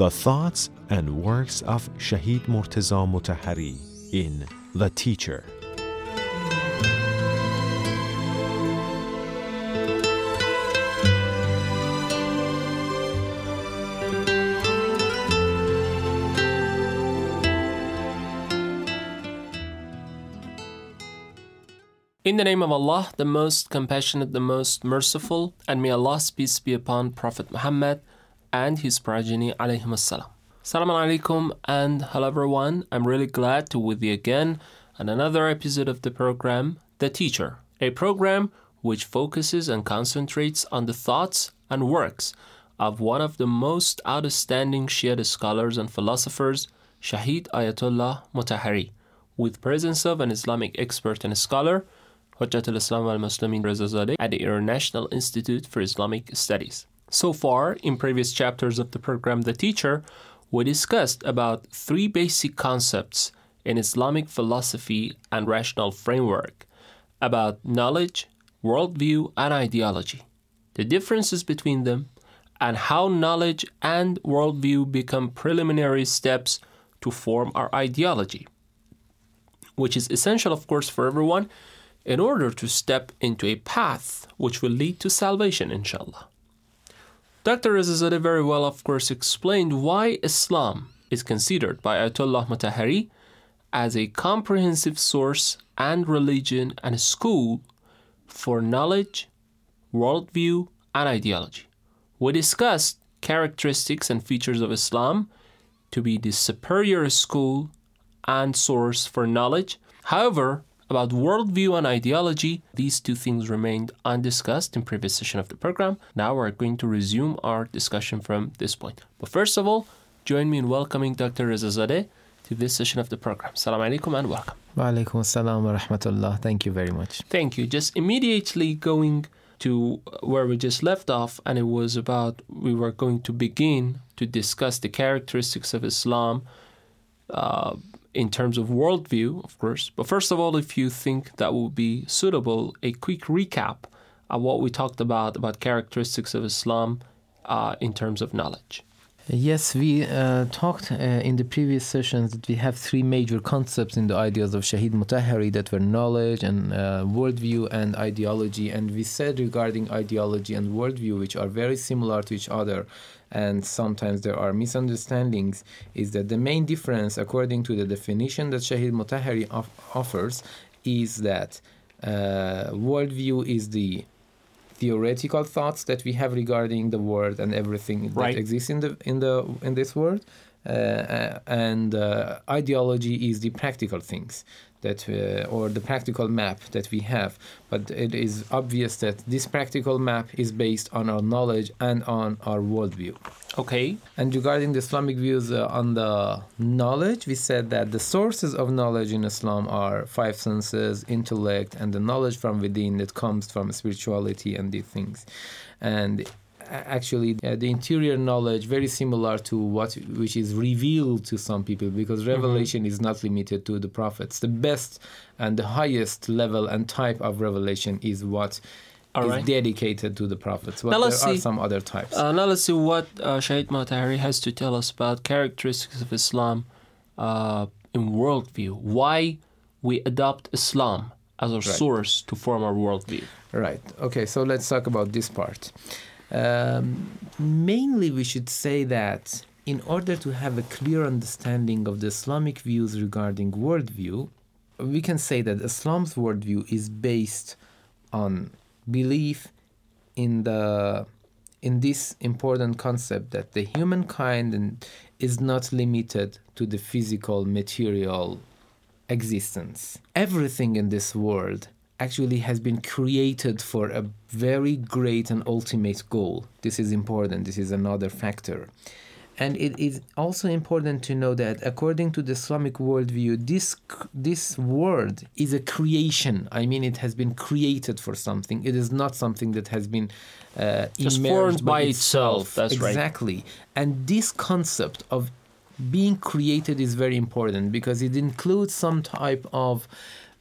the thoughts and works of Shahid Murtaza Mutahari in The Teacher. In the name of Allah, the most compassionate, the most merciful, and may Allah's peace be upon Prophet Muhammad and his progeny alayhim assalam. Assalamu alaikum and hello everyone. I'm really glad to be with you again on another episode of the program The Teacher, a program which focuses and concentrates on the thoughts and works of one of the most outstanding Shia scholars and philosophers, Shahid Ayatollah Mutahari, with presence of an Islamic expert and scholar, Hujjat al-Islam al-Muslimin Reza at the International Institute for Islamic Studies. So far, in previous chapters of the program The Teacher, we discussed about three basic concepts in Islamic philosophy and rational framework about knowledge, worldview, and ideology, the differences between them, and how knowledge and worldview become preliminary steps to form our ideology, which is essential, of course, for everyone in order to step into a path which will lead to salvation, inshallah. Dr. Rezazadeh very well, of course, explained why Islam is considered by Ayatollah Mutahari as a comprehensive source and religion and school for knowledge, worldview, and ideology. We discussed characteristics and features of Islam to be the superior school and source for knowledge. However, about worldview and ideology, these two things remained undiscussed in previous session of the program. Now we're going to resume our discussion from this point. But first of all, join me in welcoming Dr. Rezazadeh to this session of the program. Salam alaikum and welcome. Wa alaikum assalam wa rahmatullah. Thank you very much. Thank you. Just immediately going to where we just left off, and it was about we were going to begin to discuss the characteristics of Islam. Uh, in terms of worldview, of course. But first of all, if you think that would be suitable, a quick recap of what we talked about about characteristics of Islam uh, in terms of knowledge. Yes, we uh, talked uh, in the previous sessions that we have three major concepts in the ideas of Shahid Mutahari that were knowledge and uh, worldview and ideology. And we said regarding ideology and worldview, which are very similar to each other, and sometimes there are misunderstandings, is that the main difference, according to the definition that Shahid Mutahari off- offers, is that uh, worldview is the theoretical thoughts that we have regarding the world and everything Right. that exists in the in the in this world, uh, and uh, ideology is the practical things that uh, or the practical map that we have. But it is obvious that this practical map is based on our knowledge and on our worldview. Okay. And regarding the Islamic views uh, on the knowledge, we said that the sources of knowledge in Islam are five senses, intellect, and the knowledge from within that comes from spirituality and these things. And actually, uh, the interior knowledge very similar to what which is revealed to some people because revelation is not limited to the prophets. The best and the highest level and type of revelation is what is All right. dedicated to the prophets. But Now there let's are see. some other types. Uh, now let's see what uh, Shahid Mutahari has to tell us about characteristics of Islam uh, in worldview. Why we adopt Islam as our source to form our worldview. Right. Okay. So let's talk about this part. Um, mainly, we should say that in order to have a clear understanding of the Islamic views regarding worldview, we can say that Islam's worldview is based on belief in the in this important concept that the humankind is not limited to the physical material existence. Everything in this world actually has been created for a very great and ultimate goal. This is important. This is another factor. And it is also important to know that according to the Islamic worldview, this this world is a creation. I mean, it has been created for something. It is not something that has been uh, Just formed by itself. That's right. exactly. And this concept of being created is very important because it includes some type of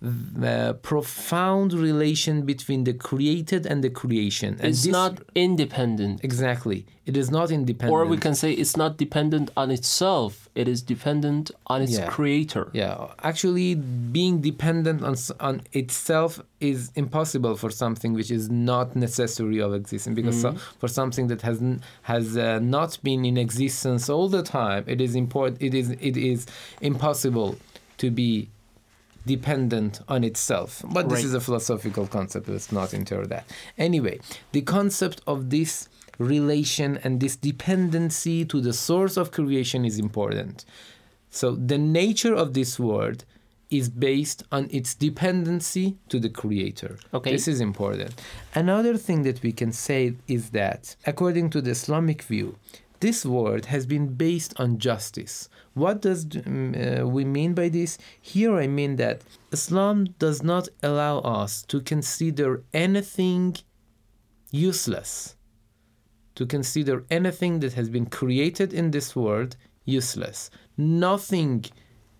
uh, profound relation between the created and the creation. And It's this- not independent. exactly. It is not independent. Or we can say it's not dependent on itself, it is dependent on its Yeah. creator. Yeah, actually, being dependent on on itself is impossible for something which is not necessary of existence. Because so, for something that has has uh, not been in existence all the time, it is important. It is it is impossible to be dependent on itself. But this Right. is a philosophical concept. Let's not enter that. Anyway, the concept of this relation and this dependency to the source of creation is important. So the nature of this world is based on its dependency to the creator. Okay. This is important. Another thing that we can say is that according to the Islamic view, this world has been based on justice. What does um, uh, we mean by this? Here I mean that Islam does not allow us to consider anything useless to consider anything that has been created in this world useless. Nothing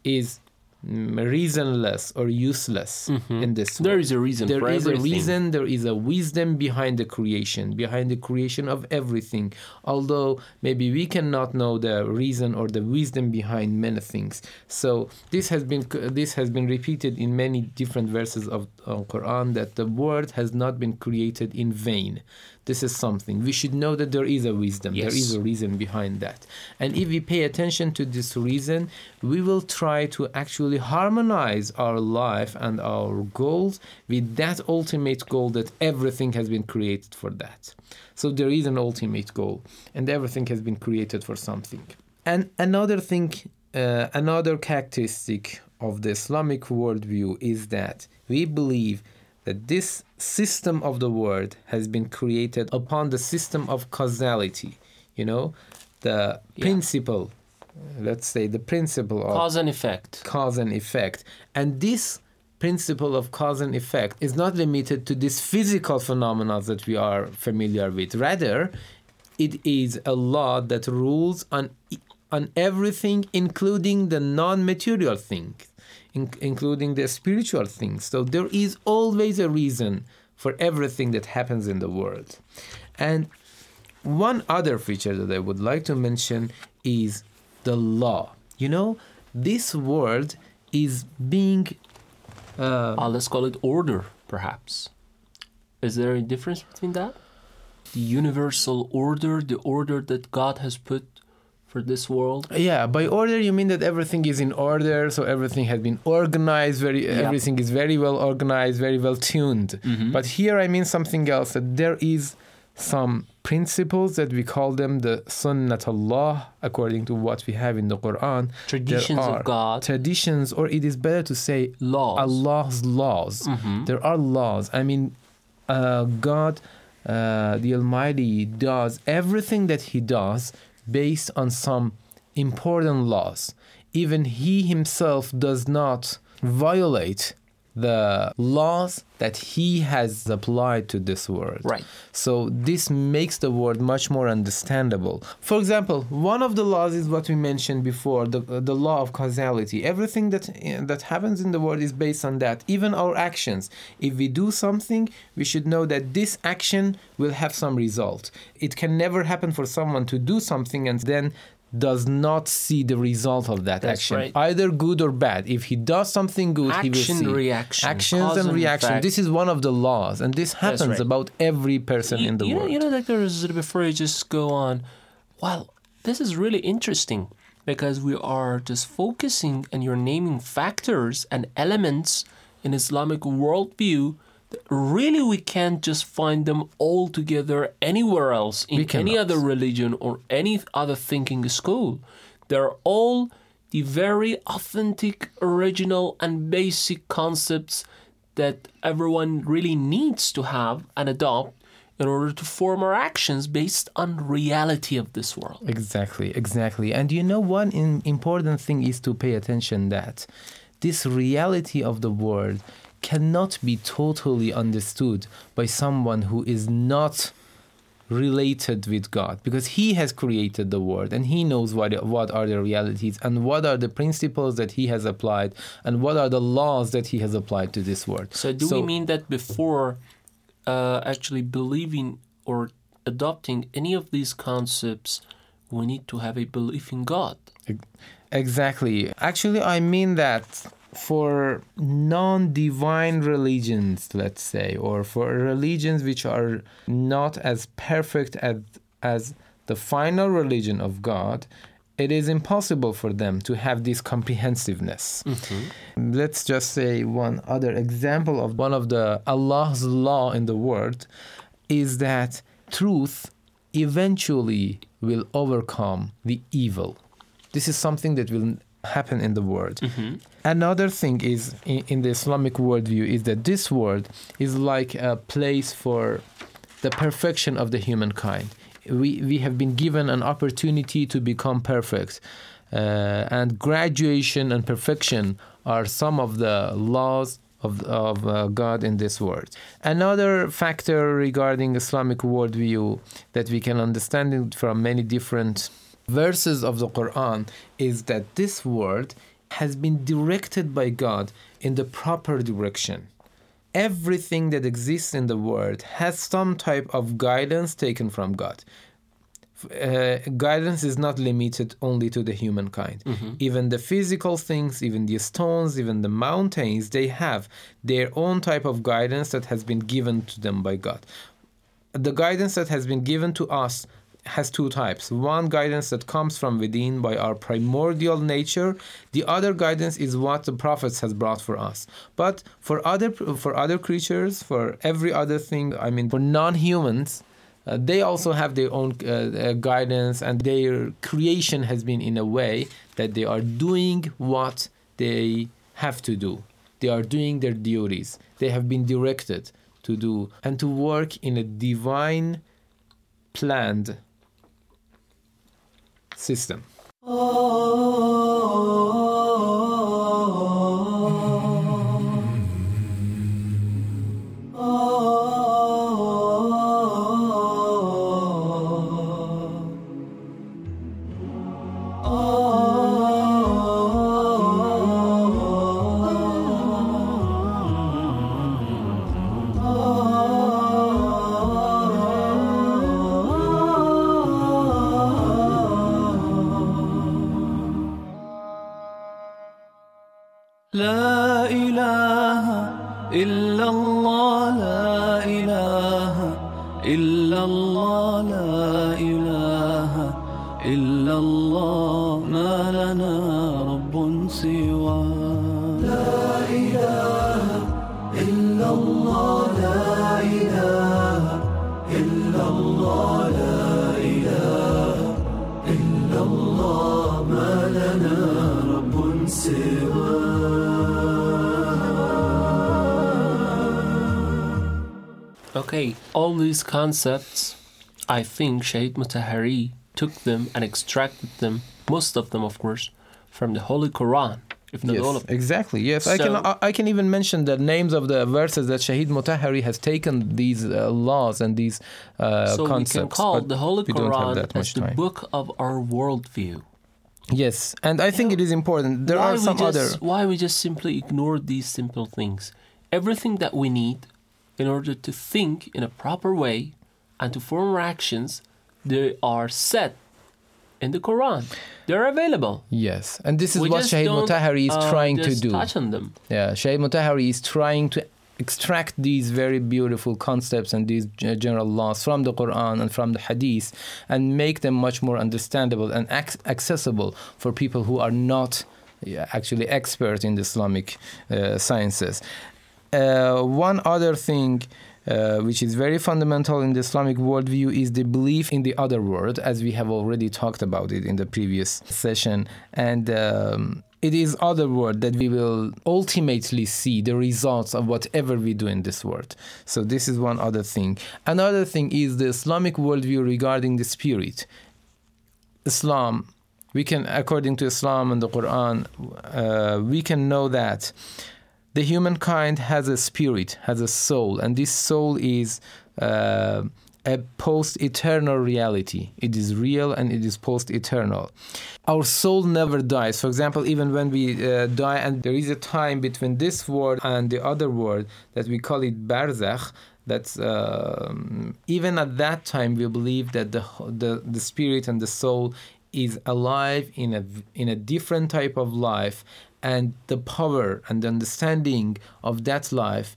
is mm, reasonless or useless in this world. There is a reason There is everything. a reason, there is a wisdom behind the creation, behind the creation of everything. Although maybe we cannot know the reason or the wisdom behind many things. So this has been this has been repeated in many different verses of, of Quran that the world has not been created in vain. This is something we should know that there is a wisdom. There Yes. is a reason behind that. And if we pay attention to this reason, we will try to actually harmonize our life and our goals with that ultimate goal that everything has been created for that. So there is an ultimate goal, and everything has been created for something. And another thing, uh, another characteristic of the Islamic worldview is that we believe that this system of the world has been created upon the system of causality. You know, the Yeah. principle, let's say the principle of Cause and effect. cause and effect. And this principle of cause and effect is not limited to these physical phenomena that we are familiar with. Rather, it is a law that rules on on everything, including the non-material things, in, including the spiritual things. So there is always a reason for everything that happens in the world. And one other feature that I would like to mention is the law. You know, this world is being uh, Uh, let's call it order, perhaps. Is there a difference between that? The universal order, the order that God has put for this world. yeah by order you mean that everything is in order so everything has been organized very Yeah. everything is very well organized very well tuned Mhm. but here i mean something else that there is some principles that we call them the sunnatullah according to what we have in the quran Traditions of God, traditions or it is better to say laws. Allah's laws. Mhm. There are laws. I mean, uh, God, uh, the Almighty, does everything that He does based on some important laws. Even He Himself does not violate the laws that He has applied to this world. Right. So this makes the world much more understandable. For example, one of the laws is what we mentioned before, the the law of causality. Everything that that happens in the world is based on that. Even our actions. If we do something, we should know that this action will have some result. It can never happen for someone to do something and then does not see the result of that That's action, right. either good or bad. If he does something good, he will Action, see reaction, actions cause and reaction. This is one of the laws, and this happens right. about every person you, in the you world. Know, you know, Dr. Zul, before you just go on, well, this is really interesting because we are just focusing and you're naming factors and elements in Islamic worldview. Really, we can't just find them all together anywhere else in any other religion or any other thinking school. They're all the very authentic, original, and basic concepts that everyone really needs to have and adopt in order to form our actions based on reality of this world. Exactly, exactly. And you know, one in, important thing is to pay attention that this reality of the world cannot be totally understood by someone who is not related with God because He has created the world and He knows what what are the realities and what are the principles that He has applied and what are the laws that He has applied to this world. So, do we mean that before uh, actually believing or adopting any of these concepts, we need to have a belief in God? Exactly. Actually, I mean that for non divine religions, let's say, or for religions which are not as perfect as, as the final religion of God, it is impossible for them to have this comprehensiveness. Mm-hmm. Let's just say one other example of one of the Allah's law in the world is that truth eventually will overcome the evil. This is something that will happen in the world. Mm-hmm. Another thing is in, in, the Islamic worldview is that this world is like a place for the perfection of the humankind. We we have been given an opportunity to become perfect, uh, and graduation and perfection are some of the laws of, of uh, God in this world. Another factor regarding Islamic worldview that we can understand from many different verses of the Quran is that this world has been directed by God in the proper direction. Everything that exists in the world has some type of guidance taken from God. Uh, guidance is not limited only to the humankind. Mm-hmm. Even the physical things, even the stones, even the mountains, they have their own type of guidance that has been given to them by God. The guidance that has been given to us has two types. One guidance that comes from within by our primordial nature. The other guidance is what the prophets has brought for us. But for other for other creatures, for every other thing, I mean, for non-humans, uh, they also have their own uh, uh, guidance, and their creation has been in a way that they are doing what they have to do. They are doing their duties. They have been directed to do and to work in a divine planned system. Okay, all these concepts, I think Shahid Mutahari took them and extracted them, most of them, of course, from the Holy Quran. If not yes, all of them. exactly. Yes, so, I can. I can even mention the names of the verses that Shahid Mutahari has taken these uh, laws and these uh, so concepts. So we can call the Holy Quran as the time. book of our worldview. Yes, and I think it is important. There are some just, other. Why we just simply ignore these simple things? Everything that we need in order to think in a proper way and to form our actions, they are set in the Quran. They're available. Yes, and this is we what Shahid Mutahari is uh, trying to do. Touch on them. Yeah, Shahid Mutahari is trying to extract these very beautiful concepts and these general laws from the Quran and from the Hadith and make them much more understandable and ac- accessible for people who are not actually expert in the Islamic uh, sciences. Uh, one other thing uh, which is very fundamental in the Islamic worldview is the belief in the other world, as we have already talked about it in the previous session. And um, it is other world that we will ultimately see the results of whatever we do in this world. So this is one other thing. Another thing is the Islamic worldview regarding the spirit. Islam, we can, according to Islam and the Quran, uh, we can know that the humankind has a spirit, has a soul, and this soul is uh, a post eternal reality. It is real and it is post eternal. Our soul never dies. For example, even when we uh, die, and there is a time between this world and the other world that we call it barzakh. That's um, even at that time we believe that the, the the spirit and the soul is alive in a in a different type of life, and the power and the understanding of that life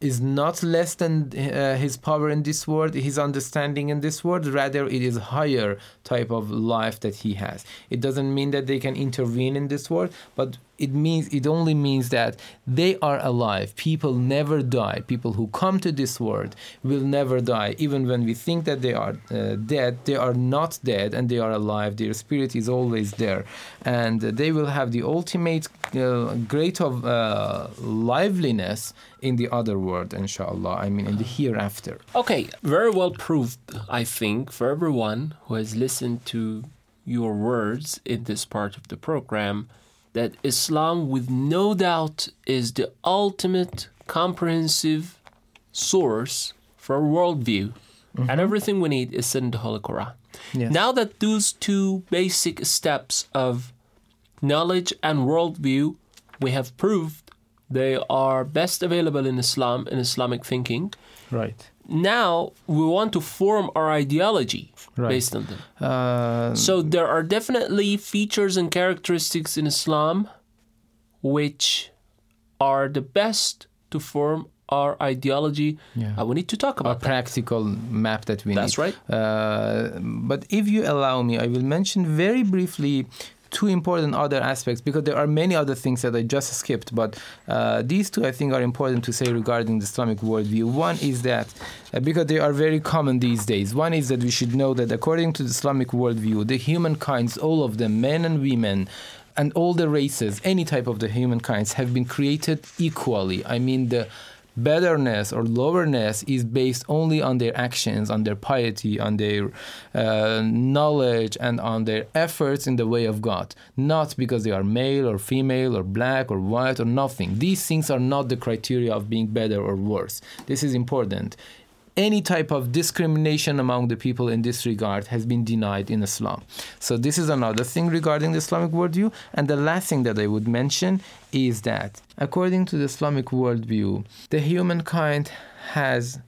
is not less than uh, his power in this world, his understanding in this world. Rather, it is higher type of life that he has. It doesn't mean that they can intervene in this world, but it means it only means that they are alive. People never die. People who come to this world will never die. Even when we think that they are uh, dead they are not dead and they are alive. Their spirit is always there. And they will have the ultimate uh, great of uh, liveliness in the other world inshallah. I mean in the hereafter. Okay, very well proved, I think, for everyone who has listened to your words in this part of the program that Islam, with no doubt, is the ultimate comprehensive source for a worldview. And mm-hmm. everything we need is said in the Holy Quran. Yes. Now that those two basic steps of knowledge and worldview we have proved they are best available in Islam in Islamic thinking, right now we want to form our ideology Right. based on them. uh, So there are definitely features and characteristics in Islam which are the best to form our ideology. Yeah. And we need to talk about that. practical map that we That's need. That's right. Uh, but if you allow me, I will mention very briefly two important other aspects because there are many other things that I just skipped. But uh, these two, I think, are important to say regarding the Islamic worldview. One is that uh, because they are very common these days. One is that we should know that according to the Islamic worldview, the humankinds, all of them, men and women, and all the races, any type of the humankinds, have been created equally. I mean, the betterness or lowerness is based only on their actions, on their piety, on their uh, knowledge, and on their efforts in the way of God. Not because they are male or female or black or white or nothing. These things are not the criteria of being better or worse. This is important. Any type of discrimination among the people in this regard has been denied in Islam. So, this is another thing regarding the Islamic worldview. And the last thing that I would mention is that, according to the Islamic worldview, the humankind has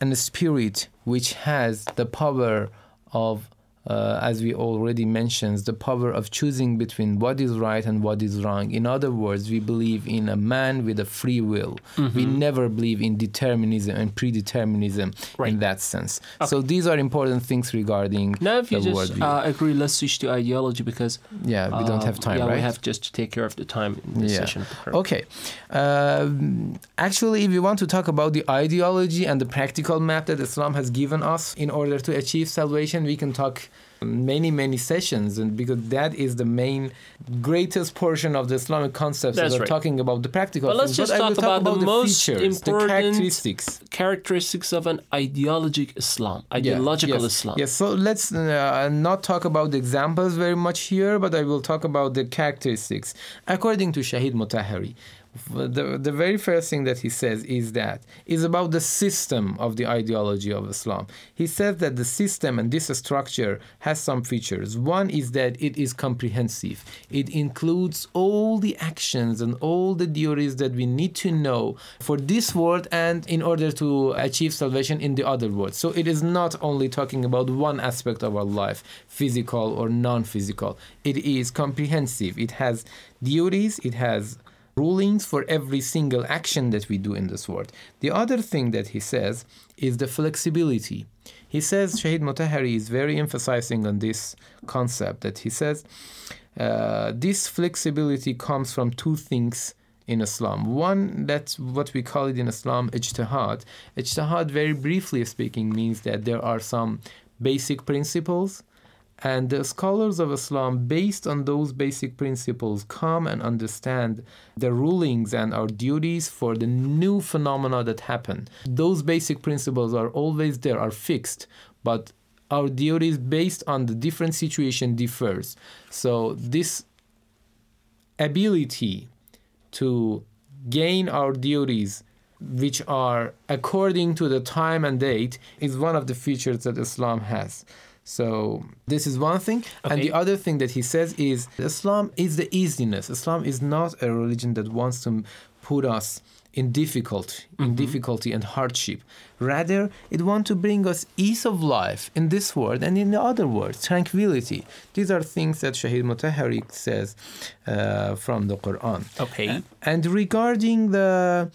an spirit which has the power of uh, as we already mentioned, the power of choosing between what is right and what is wrong. In other words, we believe in a man with a free will. We never believe in determinism and predeterminism Right. in that sense. So these are important things regarding Now, if you just uh, agree, let's switch to ideology because yeah, we don't uh, have time, yeah, right? we have just to take care of the time in this Yeah. session. Of the program. Okay. Um, actually, if you want to talk about the ideology and the practical map that Islam has given us in order to achieve salvation, we can talk many, many sessions, and because that is the main, greatest portion of the Islamic concepts That's that are right. talking about the practical. But let's just will talk talk about the most features, the important- characteristics. Characteristics of an ideologic Islam, Yeah, ideological yes, Islam. Yes, so let's uh, not talk about the examples very much here, but I will talk about the characteristics. According to Shahid Mutahari, the, the very first thing that he says is that is about the system of the ideology of Islam. He says that the system and this structure has some features. One is that it is comprehensive. It includes all the actions and all the duties that we need to know for this world and in order to achieve salvation in the other world. So it is not only talking about one aspect of our life, physical or non-physical. It is comprehensive. It has duties, it has rulings for every single action that we do in this world. The other thing that he says is the flexibility. He says, Shahid Mutahari is very emphasizing on this concept that he says uh, this flexibility comes from two things in Islam. One, that's what we call it in Islam, ijtihad. Ijtihad, very briefly speaking, means that there are some basic principles and the scholars of Islam, based on those basic principles, come and understand the rulings and our duties for the new phenomena that happen. Those basic principles are always there, are fixed, but our duties based on the different situation differs. So this ability to gain our duties which are according to the time and date, is one of the features that Islam has. So this is one thing, and the other thing that he says is Islam is the easiness. Islam is not a religion that wants to put us in difficulty, in difficulty and hardship. Rather, it wants to bring us ease of life in this world and in the other world, tranquility. These are things that Shahid Mutahari says uh, from the Quran. Okay. And regarding the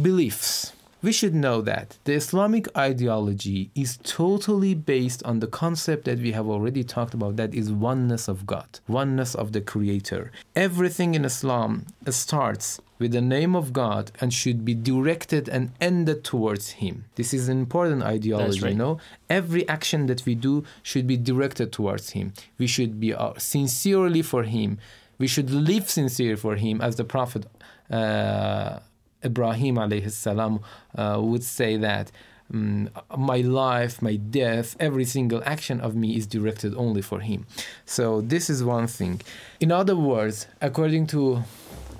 beliefs, we should know that the Islamic ideology is totally based on the concept that we have already talked about that is oneness of God, oneness of the Creator. Everything in Islam starts with the name of God and should be directed and ended towards Him. This is an important ideology, right. you know. Every action that we do should be directed towards Him. We should be uh, sincerely for Him. We should live sincere for Him, as the Prophet. Uh, Ibrahim alayhi salam uh, would say that mm, my life, my death, every single action of me is directed only for him. So this is one thing. In other words, according to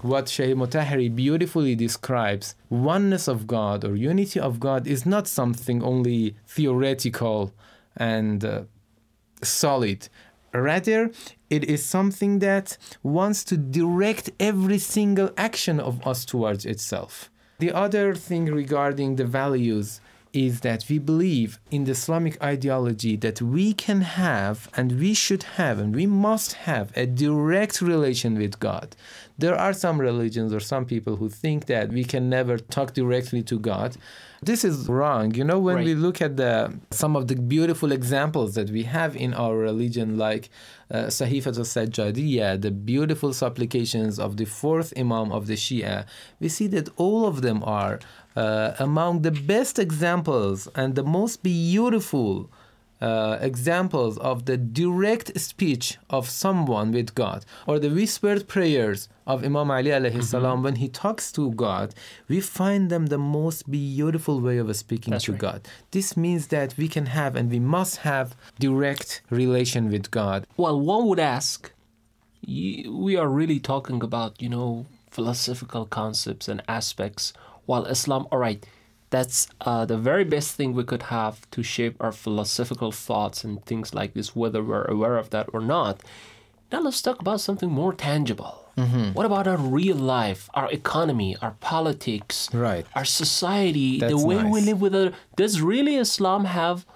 what Shaykh Mutahari beautifully describes, oneness of God or unity of God is not something only theoretical and uh, solid. Rather, it is something that wants to direct every single action of us towards itself. The other thing regarding the values is that we believe in the Islamic ideology that we can have and we should have and we must have a direct relation with God. There are some religions or some people who think that we can never talk directly to God. This is wrong. You know, when Right. we look at the some of the beautiful examples that we have in our religion, like uh, Sahifat al-Sajjadiyya, the beautiful supplications of the fourth Imam of the Shia, we see that all of them are uh, among the best examples and the most beautiful uh, examples of the direct speech of someone with God, or the whispered prayers of Imam Ali alayhi salam when he talks to God, we find them the most beautiful way of speaking That's to right. God. This means that we can have and we must have direct relation with God. Well, one would ask, we are really talking about, you know, philosophical concepts and aspects, while Islam, all right, that's uh, the very best thing we could have to shape our philosophical thoughts and things like this, whether we're aware of that or not. Now let's talk about something more tangible. What about our real life, our economy, our politics, Right. our society, the That's way we live with other? Does really Islam have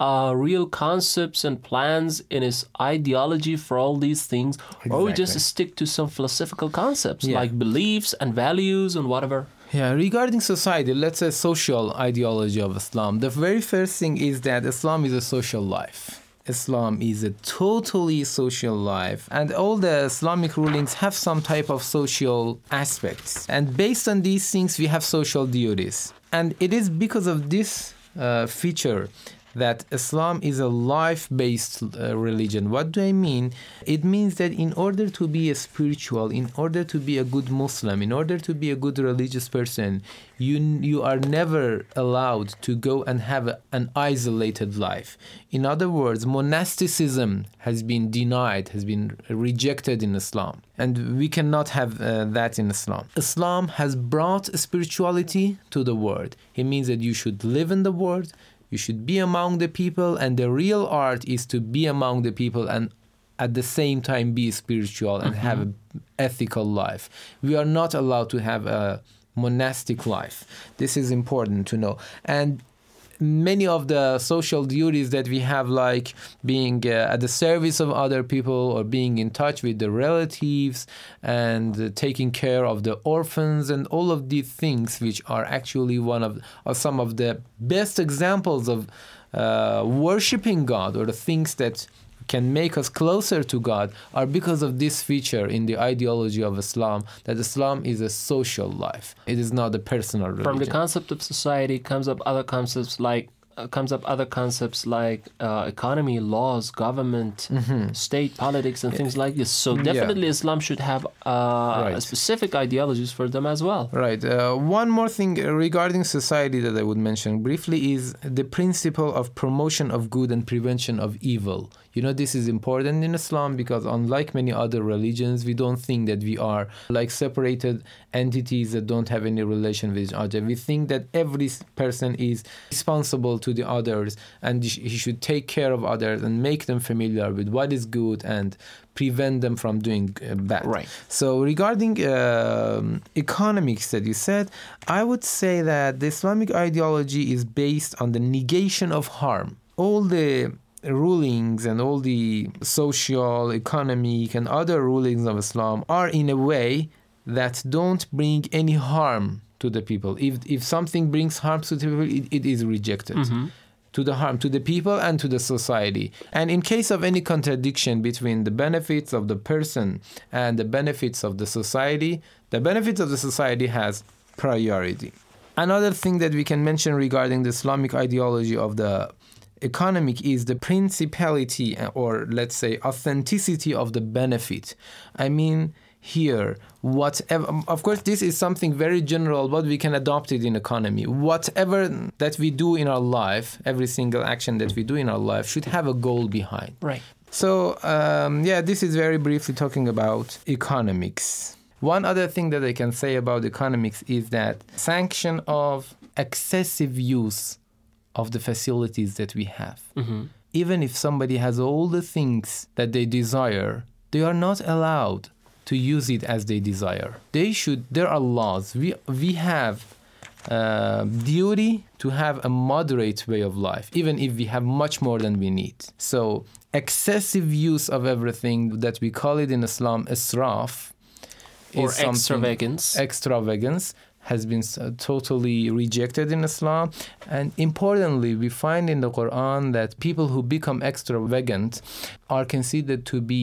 uh, real concepts and plans in its ideology for all these things, or we just stick to some philosophical concepts Yeah. like beliefs and values and whatever? Yeah, regarding society, let's say social ideology of Islam. The very first thing is that Islam is a social life. Islam is a totally social life, and all the Islamic rulings have some type of social aspects. And based on these things, we have social duties. And it is because of this uh, feature that Islam is a life based uh, religion. What do I mean? It means that in order to be a spiritual, in order to be a good Muslim, in order to be a good religious person, you, you are never allowed to go and have a- an isolated life. In other words, monasticism has been denied, has been rejected in Islam. And we cannot have uh, that in Islam. Islam has brought spirituality to the world. It means that you should live in the world, you should be among the people, and the real art is to be among the people and at the same time be spiritual and mm-hmm. have an ethical life. We are not allowed to have a monastic life. This is important to know. And many of the social duties that we have, like being uh, at the service of other people or being in touch with the relatives and uh, taking care of the orphans and all of these things, which are actually one of are some of the best examples of uh, worshiping God or the things that can make us closer to God are because of this feature in the ideology of Islam that Islam is a social life. It is not a personal religion. From the concept of society comes up other concepts like comes up other concepts like uh, economy, laws, government, state politics, and things like this. So Mm-hmm. Yeah. definitely, Islam should have uh, Right. specific ideologies for them as well. Right. Uh, one more thing regarding society that I would mention briefly is the principle of promotion of good and prevention of evil. You know, this is important in Islam because, unlike many other religions, we don't think that we are like separated entities that don't have any relation with each other. We think that every person is responsible to the others and he should take care of others and make them familiar with what is good and prevent them from doing uh, bad. Right. So, regarding um economics that you said, I would say that the Islamic ideology is based on the negation of harm. All the rulings and all the social, economic, and other rulings of Islam are in a way that don't bring any harm to the people. If if something brings harm to the people, it, it is rejected. To the harm to the people and to the society. And in case of any contradiction between the benefits of the person and the benefits of the society, the benefits of the society has priority. Another thing that we can mention regarding the Islamic ideology of the economic is the principality uh, or let's say authenticity of the benefit. I mean, here, whatever, um, of course, this is something very general, but we can adopt it in economy. Whatever that we do in our life, every single action that we do in our life should have a goal behind. Right. So, um, yeah, this is very briefly talking about economics. One other thing that I can say about economics is that sanction of excessive use of the facilities that we have. Even if somebody has all the things that they desire, they are not allowed to use it as they desire. They should. There are laws. We we have uh, duty to have a moderate way of life, even if we have much more than we need. So excessive use of everything that we call it in Islam israf Or is extravagance. extravagance has been totally rejected in Islam. And importantly, we find in the Quran that people who become extravagant are considered to be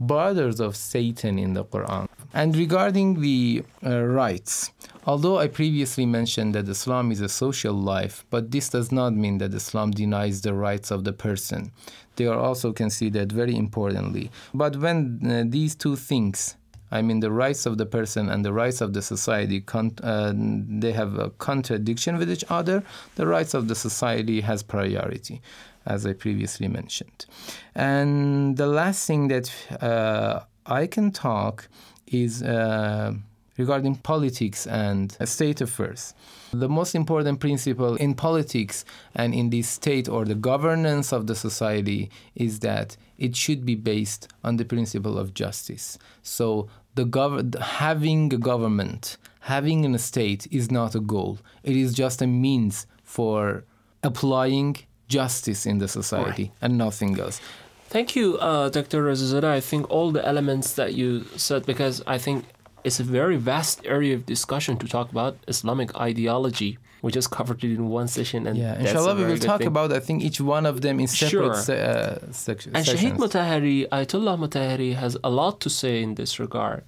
brothers of Satan in the Quran. And regarding the uh, rights, although I previously mentioned that Islam is a social life, but this does not mean that Islam denies the rights of the person. They are also considered very importantly. But when uh, these two things I mean, the rights of the person and the rights of the society, con- uh, they have a contradiction with each other. The rights of the society has priority, as I previously mentioned. And the last thing that uh, I can talk is uh, regarding politics and state affairs. The most important principle in politics and in the state or the governance of the society is that it should be based on the principle of justice. So the gov- having a government, having a state is not a goal. It is just a means for applying justice in the society and nothing else. Thank you, uh, Dr. Rezazadeh. I think all the elements that you said, because I think it's a very vast area of discussion to talk about Islamic ideology. We just covered it in one session, and Yeah, inshallah, we will talk thing. about, I think, each one of them in separate Sure. se- uh, sec- And Shahid. Mutahari, Ayatollah Mutahari has a lot to say in this regard.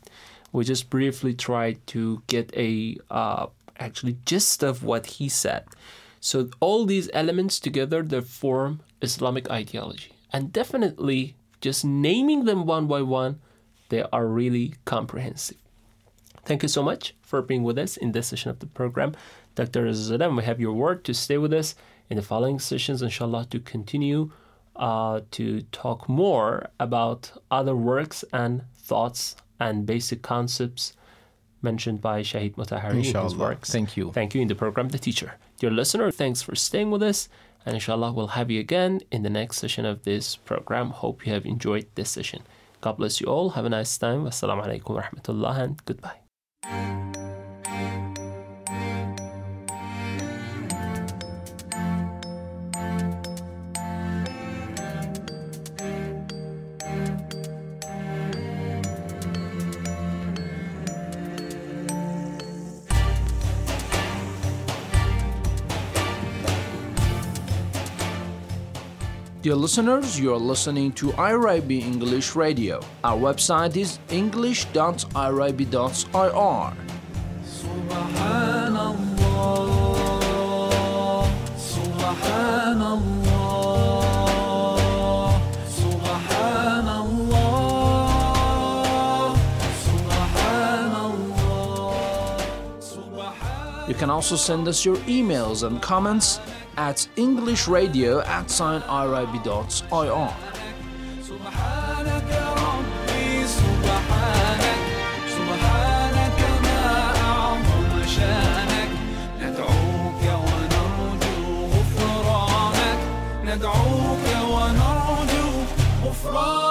We just briefly tried to get a uh, actually gist of what he said. So all these elements together they form Islamic ideology, and definitely just naming them one by one, they are really comprehensive. Thank you so much for being with us in this session of the program. Dr. Zadam, we have your word to stay with us in the following sessions, inshallah, to continue uh, to talk more about other works and thoughts and basic concepts mentioned by Shahid Mutahari in his works. Thank you. Thank you in the program, The Teacher. Dear listener, thanks for staying with us. And inshallah, we'll have you again in the next session of this program. Hope you have enjoyed this session. God bless you all. Have a nice time. Wassalamu alaikum wa rahmatullah and goodbye. Dear listeners, you are listening to IRIB English Radio. Our website is english.irib.ir. You can also send us your emails and comments at English Radio at signirib.ir. ندعوك ونرجو غفرانك